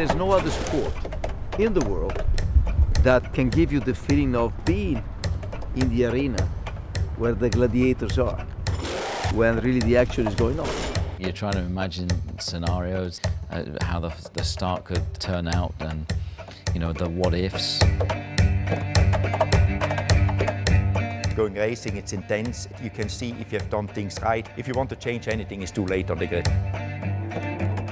there's no other sport in the world that can give you the feeling of being in the arena where the gladiators are, when really the action is going on. You're trying to imagine scenarios, uh, how the, the start could turn out, and you know the what ifs. Going racing, it's intense. You can see if you have done things right. If you want to change anything, it's too late on the grid.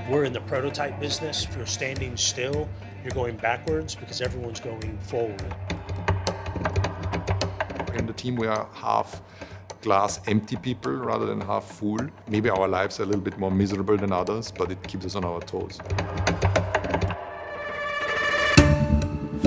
We're in the prototype business. If you're standing still, you're going backwards because everyone's going forward. In the team, we are half glass empty people rather than half full. Maybe our lives are a little bit more miserable than others, but it keeps us on our toes.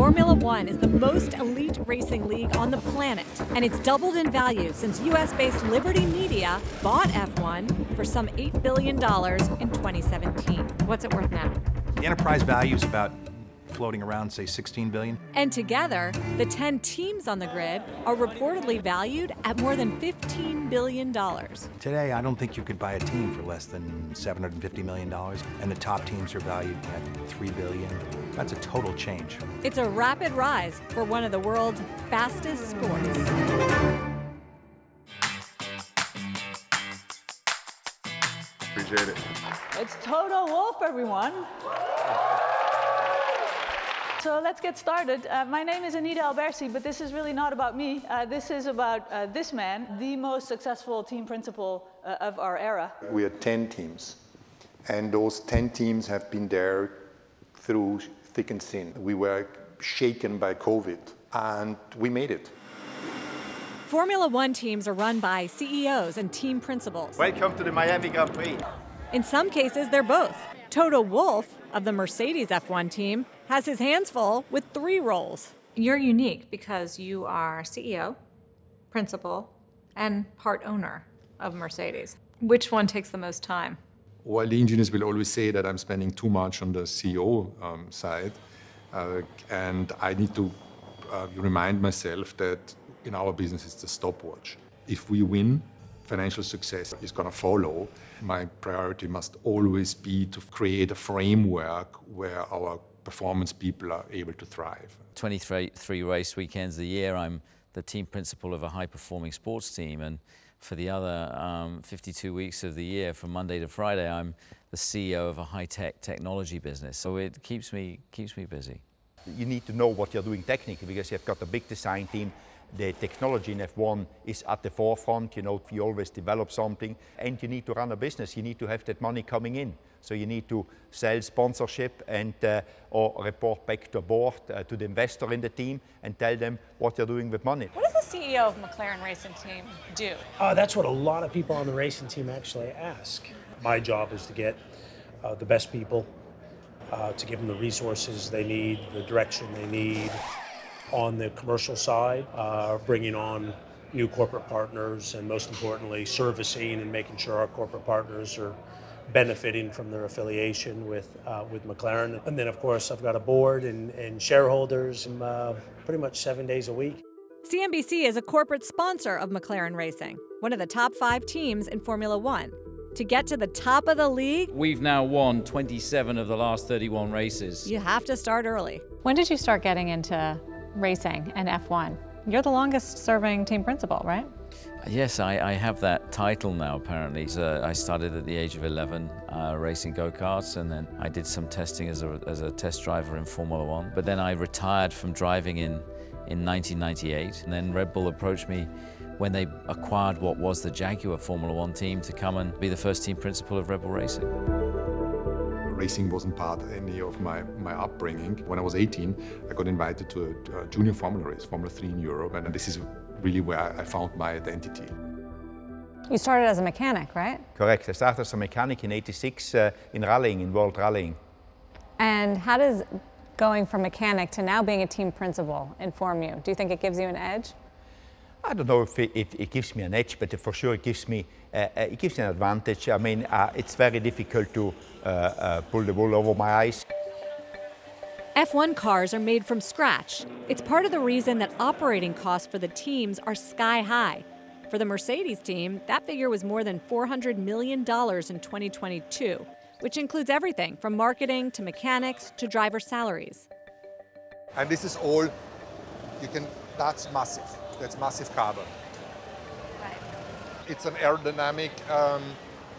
Formula One is the most elite racing league on the planet, and it's doubled in value since US based Liberty Media bought F1 for some $8 billion in 2017. What's it worth now? The enterprise value is about floating around, say, 16 billion. And together, the 10 teams on the grid are reportedly valued at more than $15 billion. Today, I don't think you could buy a team for less than $750 million, and the top teams are valued at 3 billion. That's a total change. It's a rapid rise for one of the world's fastest sports. Appreciate it. It's Toto Wolff, everyone. So let's get started. Uh, my name is Anita Albersi, but this is really not about me. Uh, this is about uh, this man, the most successful team principal uh, of our era. We are 10 teams, and those 10 teams have been there through thick and thin. We were shaken by COVID, and we made it. Formula One teams are run by CEOs and team principals. Welcome to the Miami Grand Prix. In some cases, they're both. Toto Wolff of the Mercedes F1 team has his hands full with three roles. You're unique because you are CEO, principal, and part owner of Mercedes. Which one takes the most time? Well, the engineers will always say that I'm spending too much on the CEO um, side, uh, and I need to uh, remind myself that in our business it's the stopwatch. If we win, financial success is going to follow. My priority must always be to create a framework where our performance people are able to thrive. 23 race weekends a year, I'm the team principal of a high performing sports team, and for the other um, 52 weeks of the year, from Monday to Friday, I'm the CEO of a high tech technology business. So it keeps me, keeps me busy. You need to know what you're doing technically because you've got a big design team the technology in F1 is at the forefront. You know, you always develop something, and you need to run a business. You need to have that money coming in. So you need to sell sponsorship and uh, or report back to board uh, to the investor in the team and tell them what you're doing with money. What does the CEO of McLaren Racing Team do? Uh, that's what a lot of people on the racing team actually ask. My job is to get uh, the best people, uh, to give them the resources they need, the direction they need, on the commercial side, uh, bringing on new corporate partners, and most importantly, servicing and making sure our corporate partners are benefiting from their affiliation with uh, with McLaren. And then, of course, I've got a board and, and shareholders uh, pretty much seven days a week. CNBC is a corporate sponsor of McLaren Racing, one of the top five teams in Formula One. To get to the top of the league, we've now won 27 of the last 31 races. You have to start early. When did you start getting into racing and F1. You're the longest serving team principal, right? Yes, I, I have that title now apparently. So I started at the age of 11 uh, racing go-karts and then I did some testing as a, as a test driver in Formula One. But then I retired from driving in, in 1998 and then Red Bull approached me when they acquired what was the Jaguar Formula One team to come and be the first team principal of Red Bull Racing racing wasn't part of any of my, my upbringing. When I was 18, I got invited to a, a junior Formula race, Formula 3 in Europe, and this is really where I found my identity. You started as a mechanic, right? Correct. I started as a mechanic in 86 uh, in rallying, in world rallying. And how does going from mechanic to now being a team principal inform you? Do you think it gives you an edge? I don't know if it, it, it gives me an edge, but for sure it gives me uh, uh it gives me an advantage. I mean, uh, it's very difficult to uh, uh, pull the wool over my eyes. F1 cars are made from scratch. It's part of the reason that operating costs for the teams are sky high. For the Mercedes team, that figure was more than $400 million in 2022. which includes everything from marketing to mechanics to driver salaries. And this is all, you can, that's massive. That's massive carbon. Right. It's an aerodynamic um,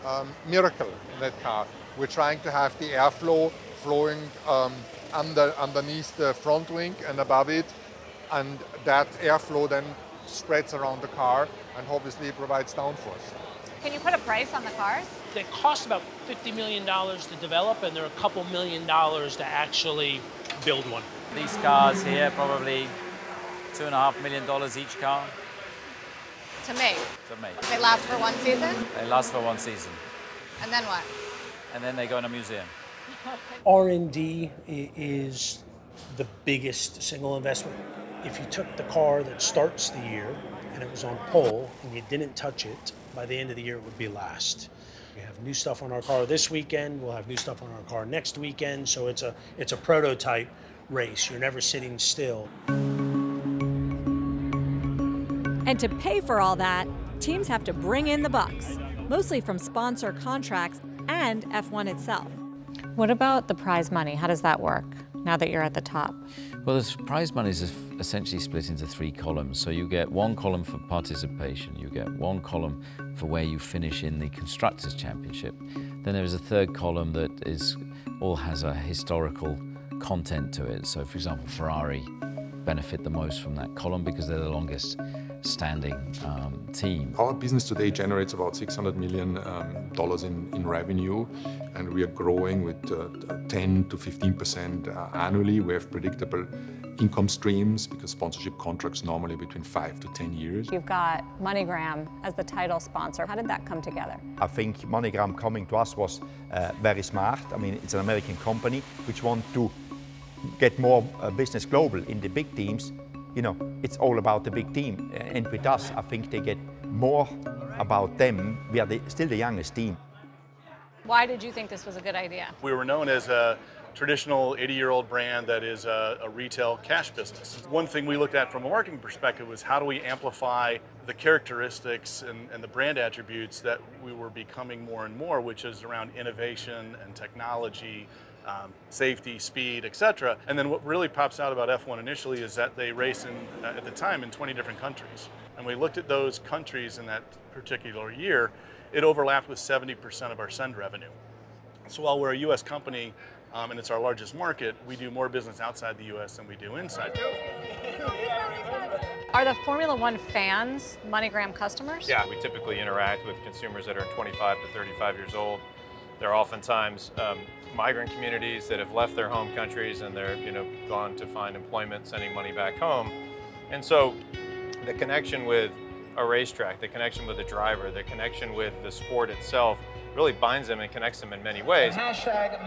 um, miracle in that car. We're trying to have the airflow flowing um, under, underneath the front wing and above it, and that airflow then spreads around the car and obviously provides downforce. Can you put a price on the cars? They cost about $50 million to develop, and they're a couple million dollars to actually build one. These cars here, probably two and a half million dollars each car To make. to make. They last for one season? They last for one season, And then what? and then they go in a museum. R&D is the biggest single investment. If you took the car that starts the year and it was on pole and you didn't touch it, by the end of the year it would be last. We have new stuff on our car this weekend. We'll have new stuff on our car next weekend. So it's a it's a prototype race. You're never sitting still. And to pay for all that, teams have to bring in the bucks, mostly from sponsor contracts and F1 itself. What about the prize money? How does that work now that you're at the top? Well, the prize money is essentially split into three columns. So you get one column for participation, you get one column for where you finish in the Constructors' Championship. Then there is a third column that is all has a historical content to it. So, for example, Ferrari benefit the most from that column because they're the longest standing um, team. Our business today generates about $600 million um, in, in revenue, and we are growing with uh, 10 to 15% uh, annually. We have predictable income streams because sponsorship contracts normally between five to 10 years. You've got MoneyGram as the title sponsor. How did that come together? I think MoneyGram coming to us was uh, very smart. I mean, it's an American company which want to get more uh, business global in the big teams. You know, it's all about the big team. And with us, I think they get more about them. We are the, still the youngest team. Why did you think this was a good idea? We were known as a traditional 80-year-old brand that is a, a, retail cash business. One thing we looked at from a marketing perspective was how do we amplify the characteristics and, and the brand attributes that we were becoming more and more, which is around innovation and technology, um, safety, speed, etc. And then what really pops out about F1 initially is that they race in, uh, at the time in 20 different countries. And we looked at those countries in that particular year, it overlapped with 70% of our send revenue. So while we're a US company um, and it's our largest market, we do more business outside the US than we do inside. Are the Formula One fans MoneyGram customers? Yeah, we typically interact with consumers that are 25 to 35 years old. They're oftentimes um, migrant communities that have left their home countries and they're you know gone to find employment, sending money back home. And so the connection with a racetrack, the connection with the driver, the connection with the sport itself really binds them and connects them in many ways.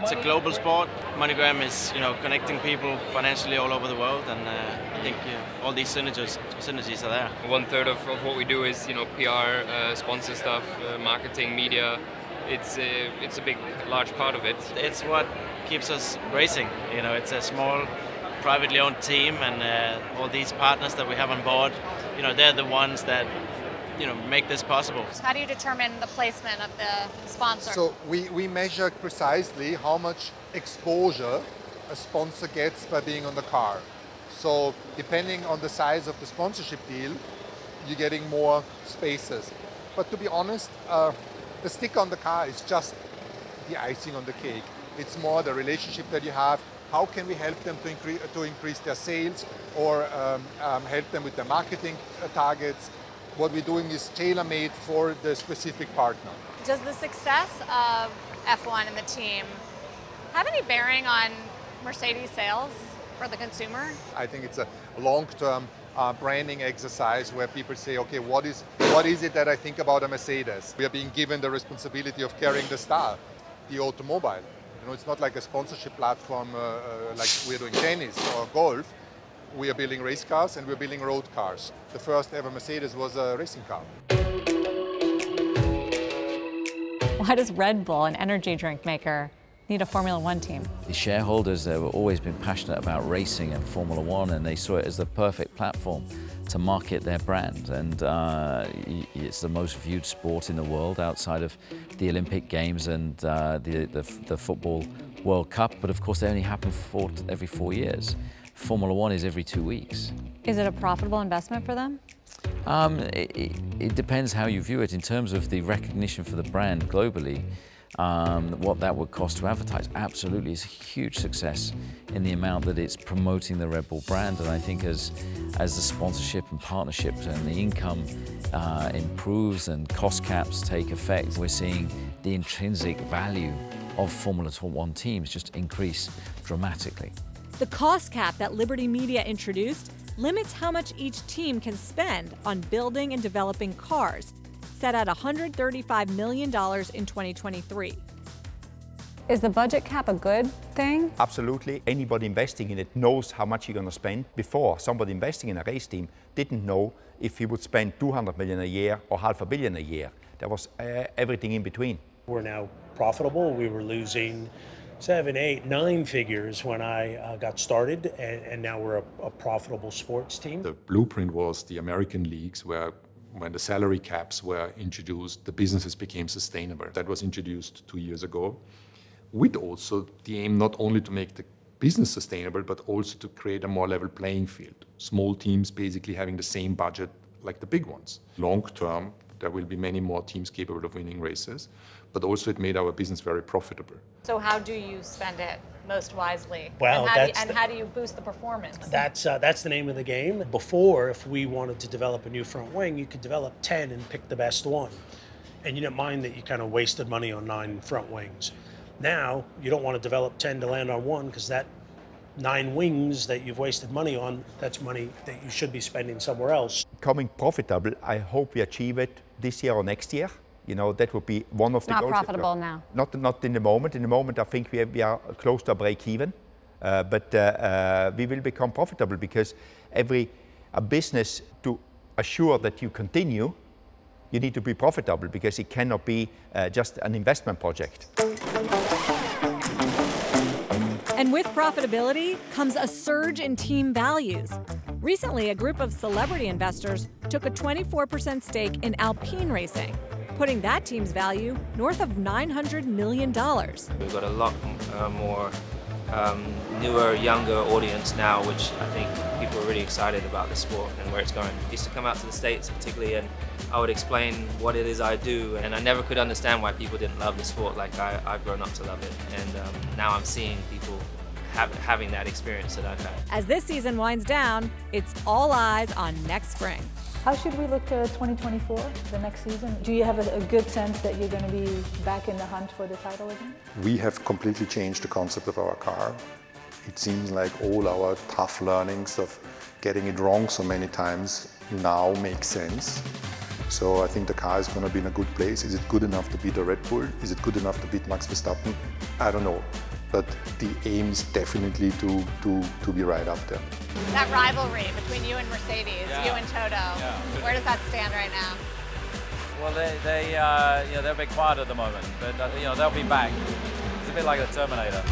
It's a global sport. MoneyGram is, you know, connecting people financially all over the world, and uh, I think uh, all these synergies, synergies are there. One third of, of what we do is, you know, PR, uh, sponsor stuff, uh, marketing, media. It's a, it's a big, large part of it. It's what keeps us racing. You know, it's a small, privately owned team, and uh, all these partners that we have on board, you know, they're the ones that you know, make this possible. How do you determine the placement of the sponsor? So we, we measure precisely how much exposure a sponsor gets by being on the car. So depending on the size of the sponsorship deal, you're getting more spaces. But to be honest, uh, the sticker on the car is just the icing on the cake. It's more the relationship that you have. How can we help them to, increase, to increase their sales or um, um, help them with their marketing uh, targets? what we're doing is tailor-made for the specific partner. Does the success of F1 and the team have any bearing on Mercedes sales for the consumer? I think it's a long-term uh, branding exercise where people say, okay, what is, what is it that I think about a Mercedes? We are being given the responsibility of carrying the star, the automobile. You know, it's not like a sponsorship platform uh, uh, like we're doing tennis or golf we are building race cars and we're building road cars. The first ever Mercedes was a racing car. Why does Red Bull, an energy drink maker, need a Formula One team? The shareholders have always been passionate about racing and Formula One, and they saw it as the perfect platform to market their brand. And uh, it's the most viewed sport in the world outside of the Olympic Games and uh, the, the, the, Football World Cup. But of course, they only happen four, every four years. Formula One is every two weeks. Is it a profitable investment for them? Um, it, it, depends how you view it in terms of the recognition for the brand globally. Um, what that would cost to advertise absolutely is a huge success in the amount that it's promoting the Red Bull brand. And I think as, as the sponsorship and partnerships and the income uh, improves and cost caps take effect, we're seeing the intrinsic value of Formula One teams just increase dramatically. The cost cap that Liberty Media introduced limits how much each team can spend on building and developing cars, set at $135 million in 2023. Is the budget cap a good thing? Absolutely. Anybody investing in it knows how much you're going to spend. Before, somebody investing in a race team didn't know if he would spend 200 million a year or half a billion a year. There was uh, everything in between. We're now profitable. We were losing seven, eight, nine figures when I uh, got started, and, and now we're a, a, profitable sports team. The blueprint was the American leagues, where when the salary caps were introduced, the businesses became sustainable. That was introduced two years ago, with also the aim not only to make the business sustainable, but also to create a more level playing field. Small teams basically having the same budget like the big ones. Long term, there will be many more teams capable of winning races, but also it made our business very profitable. So how do you spend it most wisely? Well, and how, that's do, you, and the, how do you boost the performance? That's uh, that's the name of the game. Before, if we wanted to develop a new front wing, you could develop ten and pick the best one, and you didn't mind that you kind of wasted money on nine front wings. Now you don't want to develop ten to land on one because that nine wings that you've wasted money on, that's money that you should be spending somewhere else. Becoming profitable, I hope we achieve it this year or next year. You know, that would be one of it's the not goals. Not profitable now. Not, not in the moment. In the moment, I think we, have, we are close to a break even. Uh, but uh, uh, we will become profitable because every a business to assure that you continue, you need to be profitable because it cannot be uh, just an investment project. And with profitability comes a surge in team values. Recently, a group of celebrity investors took a 24% stake in Alpine Racing, putting that team's value north of $900 million. We've got a lot uh, more um, newer, younger audience now, which I think people are really excited about the sport and where it's going. I used to come out to the States particularly and I would explain what it is I do and I never could understand why people didn't love the sport like I, have grown up to love it. And um, now I'm seeing people have, having that experience that I've had. As this season winds down, it's all eyes on next spring. How should we look to 2024, the next season? Do you have a, a, good sense that you're going to be back in the hunt for the title again? We have completely changed the concept of our car. It seems like all our tough learnings of getting it wrong so many times now make sense. So I think the car is going to be in a good place. Is it good enough to beat a Red Bull? Is it good enough to beat Max Verstappen? I don't know but the aim is definitely to, to, to be right up there. That rivalry between you and Mercedes, yeah. you and Toto, yeah. where does that stand right now? Well, they, they uh, you know, they're a bit quiet at the moment, but uh, you know, they'll be back. It's a bit like the Terminator.